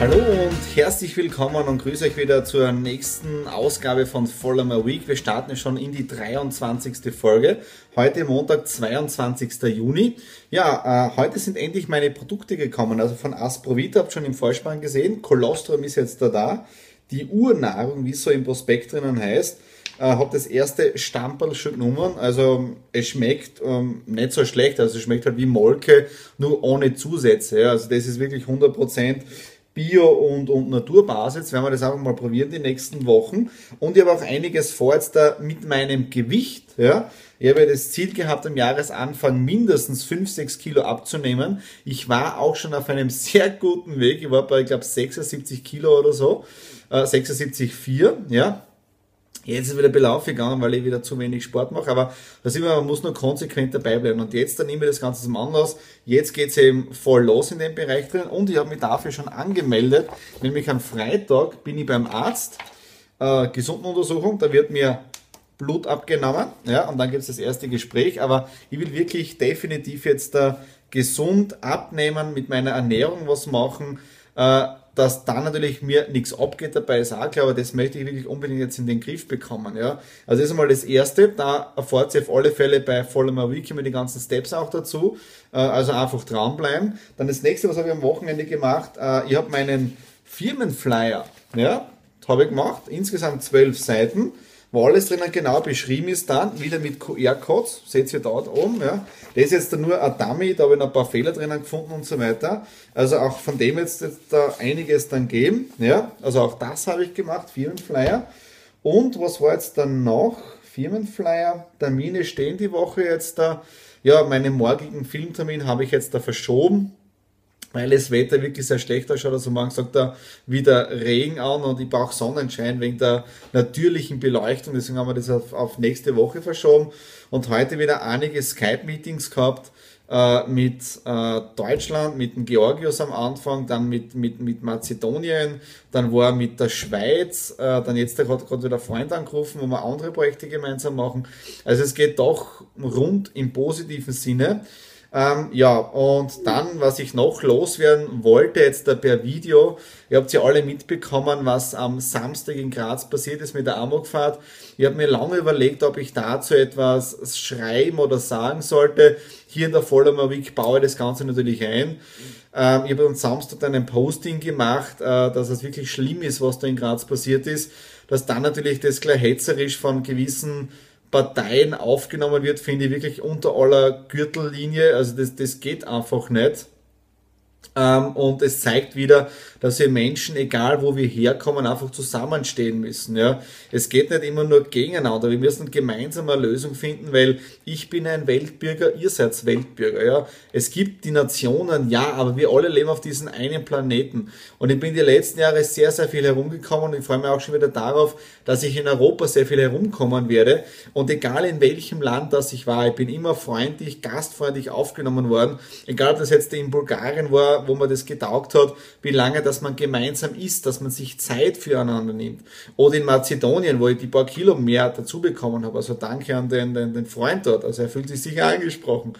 Hallo und herzlich willkommen und grüße euch wieder zur nächsten Ausgabe von Follow My Week. Wir starten schon in die 23. Folge. Heute Montag, 22. Juni. Ja, äh, heute sind endlich meine Produkte gekommen. Also von Asprovita, habt schon im Vorspann gesehen. Colostrum ist jetzt da da. Die Urnahrung, wie es so im Prospekt drinnen heißt. Äh, habe das erste Stamperl schon genommen. Also es schmeckt ähm, nicht so schlecht. Also es schmeckt halt wie Molke, nur ohne Zusätze. Ja. Also das ist wirklich 100% Bio- und, und Naturbasis. Jetzt werden wir das einfach mal probieren die nächsten Wochen. Und ich habe auch einiges vor jetzt da mit meinem Gewicht. Ja. Ich habe das Ziel gehabt, am Jahresanfang mindestens 5, 6 Kilo abzunehmen. Ich war auch schon auf einem sehr guten Weg. Ich war bei, ich glaube, 76 Kilo oder so. Äh, 76,4, ja. Jetzt ist wieder Belauf gegangen, weil ich wieder zu wenig Sport mache, aber da sieht man, muss nur konsequent dabei bleiben. Und jetzt dann ich das Ganze zum Anlass. Jetzt geht es eben voll los in dem Bereich drin und ich habe mich dafür schon angemeldet. Nämlich am Freitag bin ich beim Arzt, äh, Gesundenuntersuchung, da wird mir Blut abgenommen, ja, und dann gibt es das erste Gespräch, aber ich will wirklich definitiv jetzt da gesund abnehmen, mit meiner Ernährung was machen, äh, dass da natürlich mir nichts abgeht dabei, ist auch klar, aber das möchte ich wirklich unbedingt jetzt in den Griff bekommen. Ja. Also das ist einmal das Erste, da erfahrt ihr auf alle Fälle bei Follow My Week mit den ganzen Steps auch dazu, äh, also einfach dranbleiben. Dann das Nächste, was habe ich am Wochenende gemacht, äh, ich habe meinen Firmenflyer, ja, habe ich gemacht, insgesamt zwölf Seiten, wo alles drinnen genau beschrieben ist dann, wieder mit QR-Codes, seht ihr dort oben, ja. Das ist jetzt nur ein Dummy, da habe ich noch ein paar Fehler drinnen gefunden und so weiter. Also auch von dem jetzt, jetzt da einiges dann geben, ja. Also auch das habe ich gemacht, Firmenflyer. Und was war jetzt dann noch? Firmenflyer, Termine stehen die Woche jetzt da. Ja, meinen morgigen Filmtermin habe ich jetzt da verschoben weil das Wetter wirklich sehr schlecht ausschaut. Also man sagt da wieder Regen an und ich brauche Sonnenschein wegen der natürlichen Beleuchtung. Deswegen haben wir das auf, auf nächste Woche verschoben und heute wieder einige Skype-Meetings gehabt äh, mit äh, Deutschland, mit dem Georgios am Anfang, dann mit, mit, mit Mazedonien, dann war mit der Schweiz, äh, dann jetzt hat gerade wieder Freund angerufen, wo wir andere Projekte gemeinsam machen. Also es geht doch rund im positiven Sinne. Ähm, ja, und dann, was ich noch loswerden wollte, jetzt da per Video, ihr habt ja alle mitbekommen, was am Samstag in Graz passiert ist mit der Amokfahrt. Ich habe mir lange überlegt, ob ich dazu etwas schreiben oder sagen sollte. Hier in der Follower Week baue ich das Ganze natürlich ein. Ähm, ich habe am Samstag dann ein Posting gemacht, äh, dass es wirklich schlimm ist, was da in Graz passiert ist. Dass dann natürlich das gleich hetzerisch von gewissen Parteien aufgenommen wird, finde ich wirklich unter aller Gürtellinie. Also das, das geht einfach nicht. Ähm, und es zeigt wieder, dass wir Menschen, egal wo wir herkommen, einfach zusammenstehen müssen. Ja. Es geht nicht immer nur gegeneinander. Wir müssen gemeinsam eine Lösung finden, weil ich bin ein Weltbürger, ihr seid Weltbürger. Ja. Es gibt die Nationen, ja, aber wir alle leben auf diesem einen Planeten. Und ich bin die letzten Jahre sehr, sehr viel herumgekommen und ich freue mich auch schon wieder darauf, dass ich in Europa sehr viel herumkommen werde. Und egal in welchem Land das ich war, ich bin immer freundlich, gastfreundlich aufgenommen worden. Egal ob das jetzt in Bulgarien war, wo man das getaugt hat, wie lange, dass man gemeinsam isst, dass man sich Zeit füreinander nimmt. Oder in Mazedonien, wo ich die paar Kilo mehr dazu bekommen habe. Also danke an den, den, den Freund dort. Also er fühlt sich sicher angesprochen.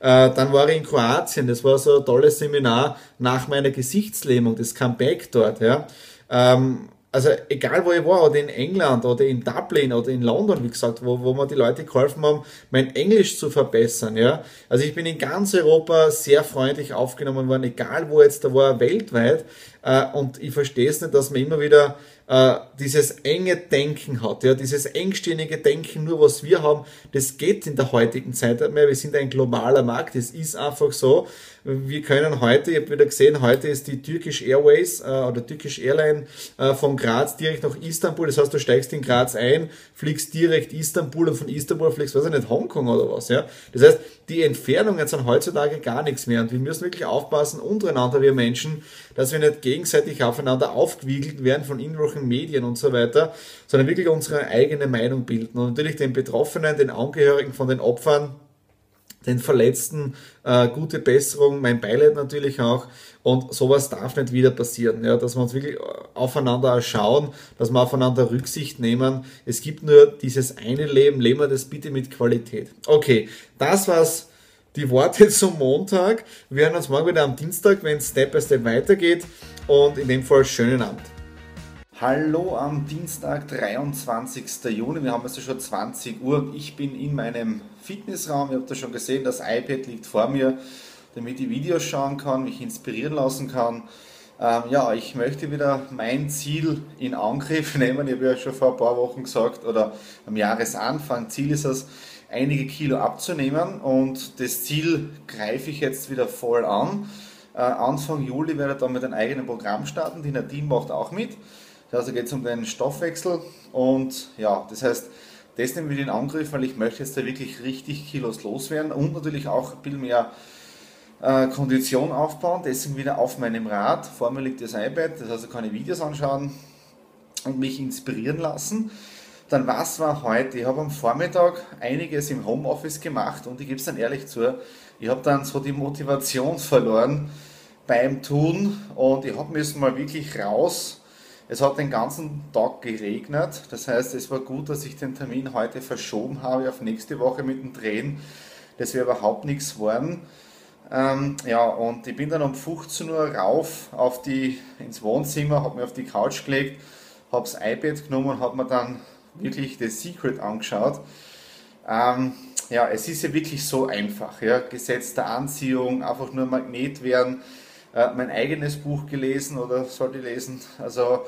Äh, dann war ich in Kroatien. Das war so ein tolles Seminar nach meiner Gesichtslähmung, das Comeback dort. Ja. Ähm, also egal wo ich war, oder in England oder in Dublin oder in London, wie gesagt, wo, wo mir die Leute geholfen haben, mein Englisch zu verbessern, ja. Also ich bin in ganz Europa sehr freundlich aufgenommen worden, egal wo jetzt da war, weltweit. Äh, und ich verstehe es nicht, dass man immer wieder äh, dieses enge Denken hat, ja, dieses engständige Denken, nur was wir haben, das geht in der heutigen Zeit nicht mehr. Wir sind ein globaler Markt, das ist einfach so. Wir können heute, ich habe wieder gesehen, heute ist die Turkish Airways äh, oder Turkish Airline äh, von Graz direkt nach Istanbul. Das heißt, du steigst in Graz ein, fliegst direkt Istanbul und von Istanbul fliegst, weiß ich nicht, Hongkong oder was. Ja? Das heißt, die Entfernungen sind heutzutage gar nichts mehr und wir müssen wirklich aufpassen untereinander, wir Menschen, dass wir nicht gegenseitig aufeinander aufgewiegelt werden von irgendwelchen Medien und so weiter, sondern wirklich unsere eigene Meinung bilden und natürlich den Betroffenen, den Angehörigen von den Opfern den Verletzten äh, gute Besserung, mein Beileid natürlich auch. Und sowas darf nicht wieder passieren, ja, dass wir uns wirklich aufeinander schauen, dass wir aufeinander Rücksicht nehmen. Es gibt nur dieses eine Leben, leben wir das bitte mit Qualität. Okay, das war's. Die Worte zum Montag. Wir hören uns morgen wieder am Dienstag, wenn es Step by Step weitergeht. Und in dem Fall schönen Abend. Hallo am Dienstag, 23. Juni. Wir haben also schon 20 Uhr. Ich bin in meinem Fitnessraum. Ihr habt ja schon gesehen, das iPad liegt vor mir, damit ich Videos schauen kann, mich inspirieren lassen kann. Ähm, ja, ich möchte wieder mein Ziel in Angriff nehmen. Ich habe ja schon vor ein paar Wochen gesagt, oder am Jahresanfang, Ziel ist es, einige Kilo abzunehmen und das Ziel greife ich jetzt wieder voll an. Äh, Anfang Juli werde ich dann mit einem eigenen Programm starten. Die Nadine macht auch mit. Also geht es um den Stoffwechsel und ja, das heißt, das nehmen wir in Angriff, weil ich möchte jetzt da wirklich richtig Kilos loswerden und natürlich auch ein bisschen mehr äh, Kondition aufbauen. Deswegen wieder auf meinem Rad. Vor mir liegt das iPad, das heißt, ich kann ich Videos anschauen und mich inspirieren lassen. Dann was war heute? Ich habe am Vormittag einiges im Homeoffice gemacht und ich gebe es dann ehrlich zu, ich habe dann so die Motivation verloren beim Tun und ich habe müssen mal wirklich raus es hat den ganzen Tag geregnet, das heißt, es war gut, dass ich den Termin heute verschoben habe auf nächste Woche mit dem Drehen. Das wäre überhaupt nichts geworden. Ähm, ja, und ich bin dann um 15 Uhr rauf auf die, ins Wohnzimmer, habe mir auf die Couch gelegt, habe das iPad genommen und habe mir dann wirklich The Secret angeschaut. Ähm, ja, es ist ja wirklich so einfach. Ja? Gesetz der Anziehung, einfach nur Magnet werden äh, mein eigenes Buch gelesen oder sollte lesen. Also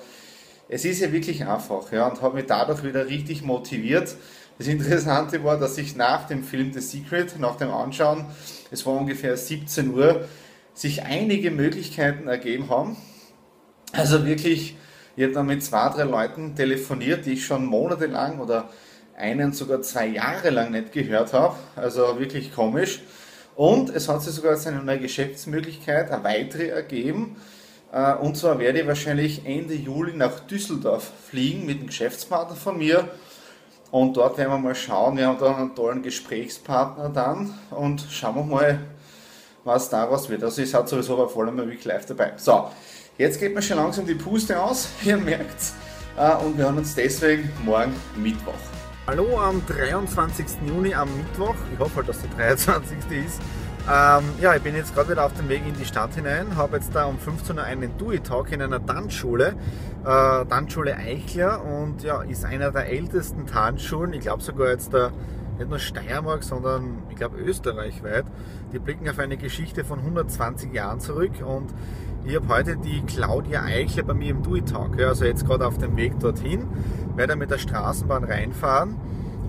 es ist ja wirklich einfach ja, und habe mich dadurch wieder richtig motiviert. Das Interessante war, dass ich nach dem Film The Secret, nach dem Anschauen, es war ungefähr 17 Uhr, sich einige Möglichkeiten ergeben haben. Also wirklich, ich habe dann mit zwei, drei Leuten telefoniert, die ich schon monatelang oder einen sogar zwei Jahre lang nicht gehört habe. Also wirklich komisch. Und es hat sich sogar jetzt eine neue Geschäftsmöglichkeit, eine weitere ergeben. Äh, und zwar werde ich wahrscheinlich Ende Juli nach Düsseldorf fliegen mit einem Geschäftspartner von mir. Und dort werden wir mal schauen. Wir haben da einen tollen Gesprächspartner dann und schauen wir mal, was daraus wird. Also ich seid sowieso bei voll einmal wirklich live dabei. So, jetzt geht mir schon langsam die Puste aus, ihr merkt äh, Und wir hören uns deswegen morgen Mittwoch. Hallo am 23. Juni am Mittwoch. Ich hoffe halt, dass der 23. ist. Ähm, ja, ich bin jetzt gerade wieder auf dem Weg in die Stadt hinein, habe jetzt da um 15 Uhr einen DUI-Talk in einer Tanzschule, äh, Tanzschule Eichler und ja, ist einer der ältesten Tanzschulen, ich glaube sogar jetzt der, nicht nur Steiermark, sondern ich glaube österreichweit. Die blicken auf eine Geschichte von 120 Jahren zurück und ich habe heute die Claudia Eichler bei mir im DUI-Talk, ja, also jetzt gerade auf dem Weg dorthin, werde mit der Straßenbahn reinfahren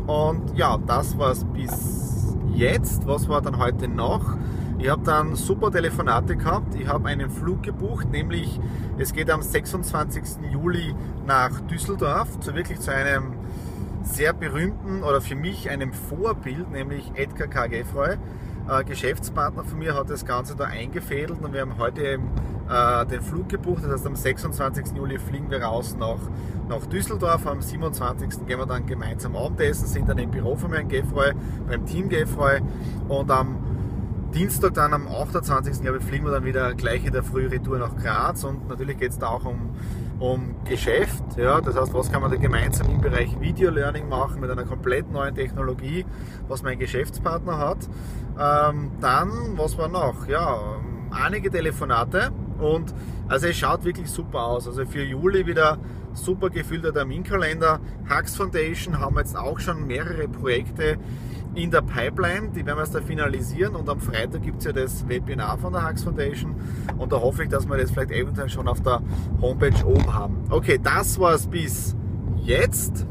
und ja, das war es bis jetzt, was war dann heute noch? Ich habe dann super Telefonate gehabt. Ich habe einen Flug gebucht, nämlich es geht am 26. Juli nach Düsseldorf, zu wirklich zu einem sehr berühmten oder für mich einem Vorbild, nämlich Edgar K. Geffroy. Äh, Geschäftspartner von mir hat das Ganze da eingefädelt und wir haben heute eben, äh, den Flug gebucht. Das heißt, am 26. Juli fliegen wir raus nach, nach Düsseldorf. Am 27. gehen wir dann gemeinsam Abendessen, sind dann im Büro von Herrn Geffroy, beim Team Geffroy und am Dienstag dann am 28. Glaube fliegen wir dann wieder gleich in der Früh Retour nach Graz und natürlich geht es da auch um, um Geschäft. Ja, das heißt, was kann man da gemeinsam im Bereich Video Learning machen mit einer komplett neuen Technologie, was mein Geschäftspartner hat. Ähm, dann, was war noch? Ja, einige Telefonate und also es schaut wirklich super aus. Also für Juli wieder super gefüllter Terminkalender. Hux Foundation haben jetzt auch schon mehrere Projekte in der Pipeline. Die werden wir jetzt da finalisieren und am Freitag gibt es ja das Webinar von der Hux Foundation und da hoffe ich, dass wir das vielleicht eventuell schon auf der Homepage oben haben. Okay, das war es bis jetzt.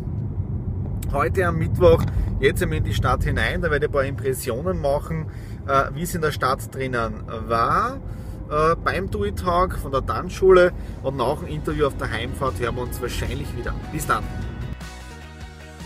Heute am Mittwoch, jetzt in die Stadt hinein, da werde ich ein paar Impressionen machen, äh, wie es in der Stadt drinnen war äh, beim TUI-Tag von der Tanzschule und nach dem Interview auf der Heimfahrt hören wir uns wahrscheinlich wieder. Bis dann!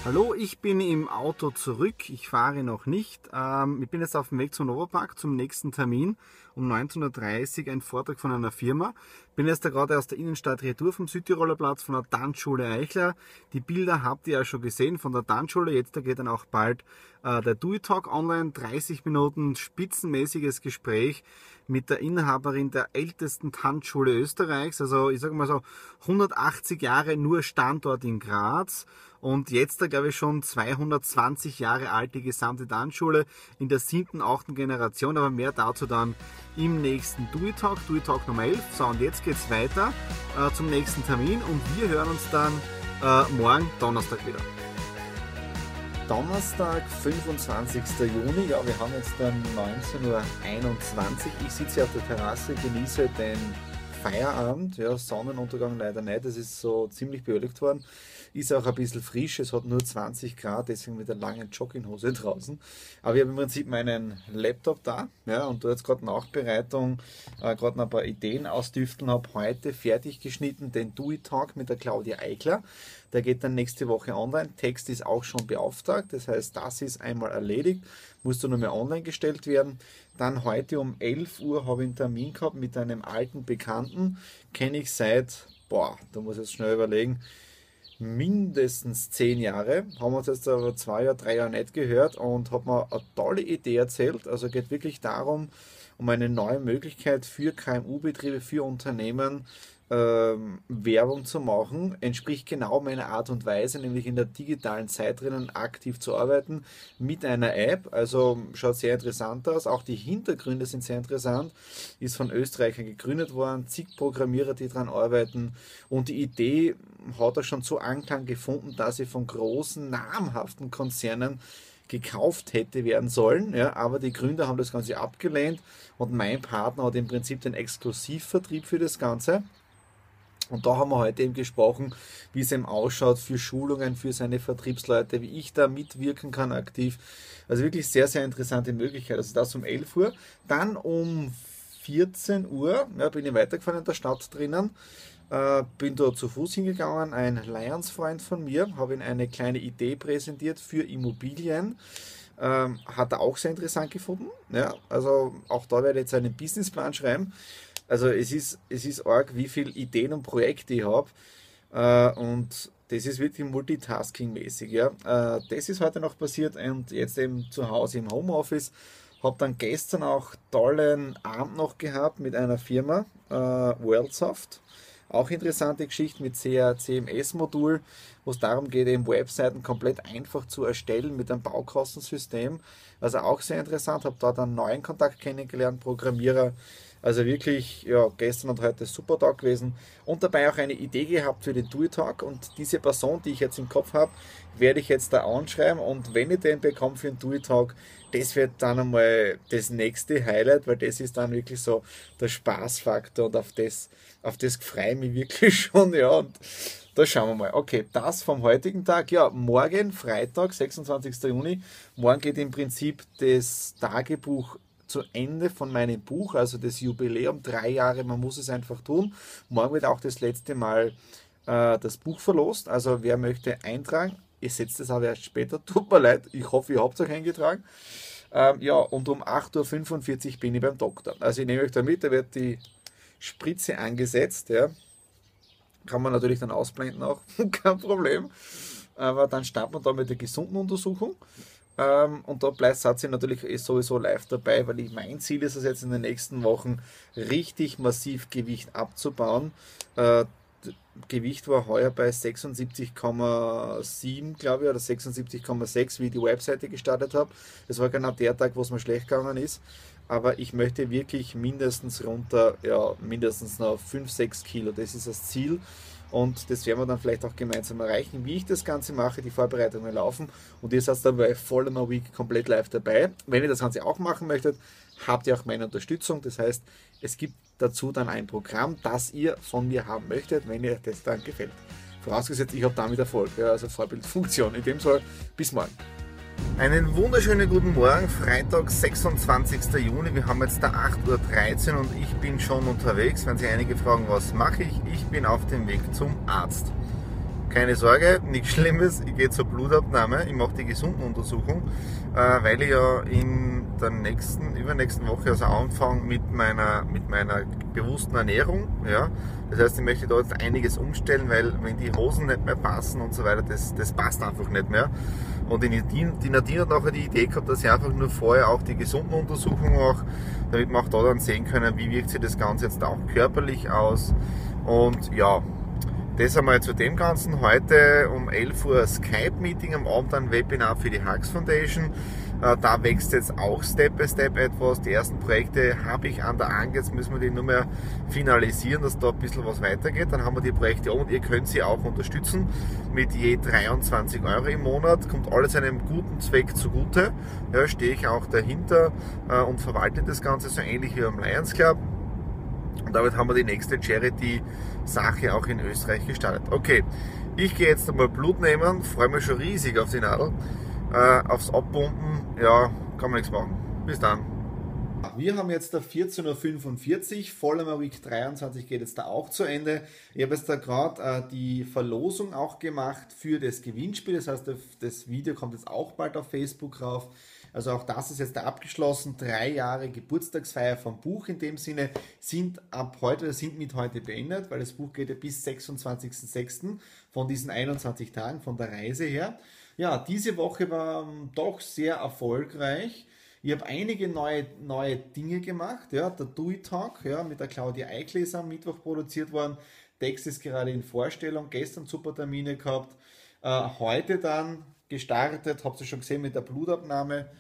Hallo, ich bin im Auto zurück. Ich fahre noch nicht. Ähm, ich bin jetzt auf dem Weg zum Novopark zum nächsten Termin um 19.30 Uhr ein Vortrag von einer Firma. Bin jetzt da gerade aus der Innenstadt Retour vom Südtiroler Platz von der Tanzschule Eichler. Die Bilder habt ihr ja schon gesehen von der Tanzschule. Jetzt da geht dann auch bald äh, der Do Talk online. 30 Minuten spitzenmäßiges Gespräch mit der Inhaberin der ältesten Tanzschule Österreichs. Also ich sage mal so 180 Jahre nur Standort in Graz und jetzt, da glaube ich, schon 220 Jahre alt die gesamte Tanzschule in der siebten, achten Generation, aber mehr dazu dann im nächsten Do Talk, Do Talk Nummer 11. So, und jetzt geht es weiter äh, zum nächsten Termin und wir hören uns dann äh, morgen Donnerstag wieder. Donnerstag, 25. Juni, ja, wir haben jetzt dann 19.21 Uhr. Ich sitze hier auf der Terrasse, genieße den Feierabend, ja, Sonnenuntergang leider nicht, es ist so ziemlich beöligt worden. Ist auch ein bisschen frisch, es hat nur 20 Grad, deswegen mit der langen Jogginghose draußen. Aber ich habe im Prinzip meinen Laptop da ja, und da jetzt gerade Nachbereitung, äh, gerade ein paar Ideen ausdüfteln, habe heute fertig geschnitten den Do It Talk mit der Claudia Eichler. Der geht dann nächste Woche online. Text ist auch schon beauftragt, das heißt, das ist einmal erledigt, muss dann nur mehr online gestellt werden. Dann heute um 11 Uhr habe ich einen Termin gehabt mit einem alten Bekannten, kenne ich seit, boah, da muss ich jetzt schnell überlegen, mindestens zehn Jahre, haben uns jetzt aber zwei oder drei Jahre nicht gehört und hat mir eine tolle Idee erzählt. Also geht wirklich darum, um eine neue Möglichkeit für KMU-Betriebe, für Unternehmen, ähm, Werbung zu machen, entspricht genau meiner Art und Weise, nämlich in der digitalen Zeit drinnen aktiv zu arbeiten mit einer App. Also schaut sehr interessant aus. Auch die Hintergründe sind sehr interessant. Ist von Österreichern gegründet worden, zig Programmierer, die daran arbeiten. Und die Idee hat er schon so Anklang gefunden, dass sie von großen, namhaften Konzernen gekauft hätte werden sollen, ja, aber die Gründer haben das Ganze abgelehnt und mein Partner hat im Prinzip den Exklusivvertrieb für das Ganze. Und da haben wir heute eben gesprochen, wie es eben ausschaut für Schulungen, für seine Vertriebsleute, wie ich da mitwirken kann aktiv. Also wirklich sehr, sehr interessante Möglichkeit. Also das um 11 Uhr. Dann um 14 Uhr ja, bin ich weitergefahren in der Stadt drinnen. Äh, bin dort zu Fuß hingegangen. Ein Lions-Freund von mir habe ihm eine kleine Idee präsentiert für Immobilien. Ähm, hat er auch sehr interessant gefunden. Ja, also auch da werde ich jetzt einen Businessplan schreiben. Also es ist, es ist arg, wie viele Ideen und Projekte ich habe. Äh, und das ist wirklich multitasking-mäßig. Ja. Äh, das ist heute noch passiert und jetzt eben zu Hause im Homeoffice. Habe dann gestern auch tollen Abend noch gehabt mit einer Firma, äh, Worldsoft. Auch interessante Geschichte mit CMS-Modul, wo es darum geht, eben Webseiten komplett einfach zu erstellen mit einem Baukostensystem. Also auch sehr interessant. Habe dort einen neuen Kontakt kennengelernt, Programmierer also wirklich, ja, gestern und heute super Tag gewesen und dabei auch eine Idee gehabt für den Do-It-Talk und diese Person, die ich jetzt im Kopf habe, werde ich jetzt da anschreiben und wenn ich den bekomme für den Do-It-Talk, das wird dann einmal das nächste Highlight, weil das ist dann wirklich so der Spaßfaktor und auf das, auf das freue ich mich wirklich schon, ja, und da schauen wir mal. Okay, das vom heutigen Tag. Ja, morgen, Freitag, 26. Juni. Morgen geht im Prinzip das Tagebuch zu Ende von meinem Buch, also das Jubiläum, drei Jahre, man muss es einfach tun. Morgen wird auch das letzte Mal äh, das Buch verlost, also wer möchte eintragen, ihr setzt es aber erst später, tut mir leid, ich hoffe, ihr habt es euch eingetragen. Ähm, ja, und um 8.45 Uhr bin ich beim Doktor. Also ich nehme euch da mit, da wird die Spritze angesetzt, ja. Kann man natürlich dann ausblenden auch, kein Problem. Aber dann startet man da mit der gesunden Untersuchung. Ähm, und da bleibt Satzi natürlich eh sowieso live dabei, weil ich, mein Ziel ist es jetzt in den nächsten Wochen richtig massiv Gewicht abzubauen. Äh, Gewicht war heuer bei 76,7, glaube ich, oder 76,6, wie ich die Webseite gestartet habe. Das war genau der Tag, wo es mir schlecht gegangen ist. Aber ich möchte wirklich mindestens runter, ja, mindestens noch 5, 6 Kilo. Das ist das Ziel. Und das werden wir dann vielleicht auch gemeinsam erreichen, wie ich das Ganze mache, die Vorbereitungen laufen und ihr seid dann bei Vollmer Week komplett live dabei. Wenn ihr das Ganze auch machen möchtet, habt ihr auch meine Unterstützung. Das heißt, es gibt dazu dann ein Programm, das ihr von mir haben möchtet, wenn ihr das dann gefällt. Vorausgesetzt, ich habe damit Erfolg, also Vorbildfunktion. In dem Fall, bis morgen. Einen wunderschönen guten Morgen, Freitag, 26. Juni. Wir haben jetzt da 8.13 Uhr und ich bin schon unterwegs. Wenn sich einige fragen, was mache ich? Ich bin auf dem Weg zum Arzt. Keine Sorge, nichts Schlimmes. Ich gehe zur Blutabnahme. Ich mache die Gesundenuntersuchung, äh, weil ich ja in der nächsten, übernächsten Woche also anfange mit meiner, mit meiner bewussten Ernährung. Ja. Das heißt, ich möchte da jetzt einiges umstellen, weil wenn die Hosen nicht mehr passen und so weiter, das, das passt einfach nicht mehr. Und die Nadine, die Nadine hat nachher die Idee gehabt, dass sie einfach nur vorher auch die Gesundenuntersuchung macht, damit wir auch da dann sehen können, wie wirkt sich das Ganze jetzt auch körperlich aus. Und ja, das einmal zu dem Ganzen. Heute um 11 Uhr Skype-Meeting, am Abend ein Webinar für die Hux Foundation. Äh, da wächst jetzt auch Step by Step etwas. Die ersten Projekte habe ich an der Angel. Jetzt müssen wir die nur mehr finalisieren, dass da ein bisschen was weitergeht. Dann haben wir die Projekte und ihr könnt sie auch unterstützen mit je 23 Euro im Monat. Kommt alles einem guten Zweck zugute. Ja, stehe ich auch dahinter äh, und verwalte das Ganze so ähnlich wie beim Lions Club. Und damit haben wir die nächste Charity-Sache auch in Österreich gestartet. Okay, ich gehe jetzt einmal Blut nehmen, freue mich schon riesig auf die Nadel, äh, aufs Abpumpen, ja, kann man nichts machen. Bis dann. Wir haben jetzt da 14.45 Uhr, Vollmer Week 23 geht jetzt da auch zu Ende. Ich habe jetzt da gerade äh, die Verlosung auch gemacht für das Gewinnspiel, das heißt, das Video kommt jetzt auch bald auf Facebook rauf. Also auch das ist jetzt abgeschlossen. Drei Jahre Geburtstagsfeier vom Buch in dem Sinne sind ab heute, sind mit heute beendet, weil das Buch geht ja bis 26.06. von diesen 21 Tagen von der Reise her. Ja, diese Woche war ähm, doch sehr erfolgreich. Ich habe einige neue, neue Dinge gemacht. Ja, der It Talk ja, mit der Claudia Eikles am Mittwoch produziert worden. Text ist gerade in Vorstellung. Gestern super Termine gehabt. Äh, heute dann gestartet. Habt ihr schon gesehen mit der Blutabnahme.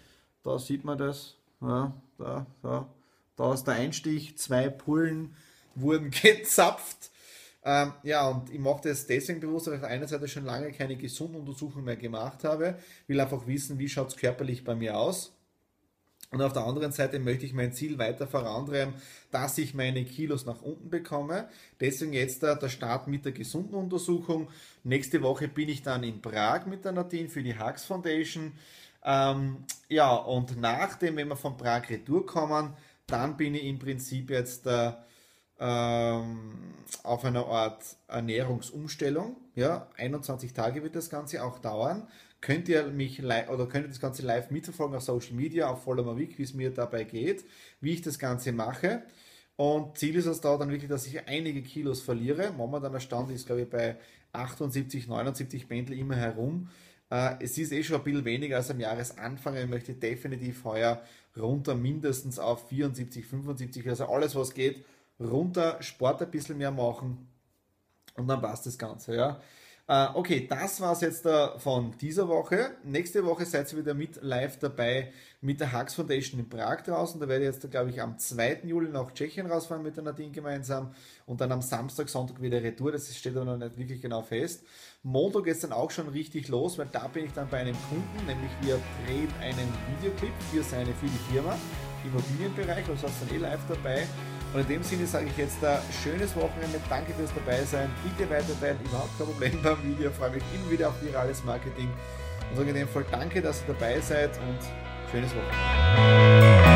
Da sieht man das. Ja, da, da. da ist der Einstich. Zwei Pullen wurden gezapft. Ähm, ja, und ich mache das deswegen bewusst, weil ich auf einer Seite schon lange keine Gesunduntersuchung mehr gemacht habe. Will einfach wissen, wie schaut es körperlich bei mir aus. Und auf der anderen Seite möchte ich mein Ziel weiter vorantreiben, dass ich meine Kilos nach unten bekomme. Deswegen jetzt der Start mit der gesunden Untersuchung. Nächste Woche bin ich dann in Prag mit der Nadine für die Hux Foundation. Ähm, ja, und nachdem, wenn wir von Prag retour kommen, dann bin ich im Prinzip jetzt äh, ähm, auf einer Art Ernährungsumstellung. Ja, 21 Tage wird das Ganze auch dauern. Könnt ihr mich live oder könnt ihr das Ganze live mitverfolgen auf Social Media, auf Follow Week, wie es mir dabei geht, wie ich das Ganze mache. Und Ziel ist es da dann wirklich, dass ich einige Kilos verliere. Momentan der Stand ist, glaube ich, bei 78, 79 Pendel immer herum. Äh, es ist eh schon ein bisschen weniger als am Jahresanfang. Ich möchte definitiv heuer runter mindestens auf 74, 75. Also alles, was geht, runter, Sport ein bisschen mehr machen und dann passt das Ganze. Ja. Äh, okay, das war es jetzt äh, von dieser Woche. Nächste Woche seid ihr wieder mit live dabei mit der Hux Foundation in Prag draußen. Da werde ich jetzt, glaube ich, am 2. Juli nach Tschechien rausfahren mit der Nadine gemeinsam und dann am Samstag, Sonntag wieder Retour. Das steht aber noch nicht wirklich genau fest. Montag geht es dann auch schon richtig los, weil da bin ich dann bei einem Kunden, nämlich wir drehen einen Videoclip für seine, für die Firma, Immobilienbereich, also hast du dann eh live dabei. Und in dem Sinne sage ich jetzt ein schönes Wochenende. Danke fürs dabei sein. Bitte weiterteilen. Überhaupt kein Problem beim Video. Freue mich immer wieder auf virales Marketing. Und sage in dem Fall danke, dass ihr dabei seid und schönes Wochenende.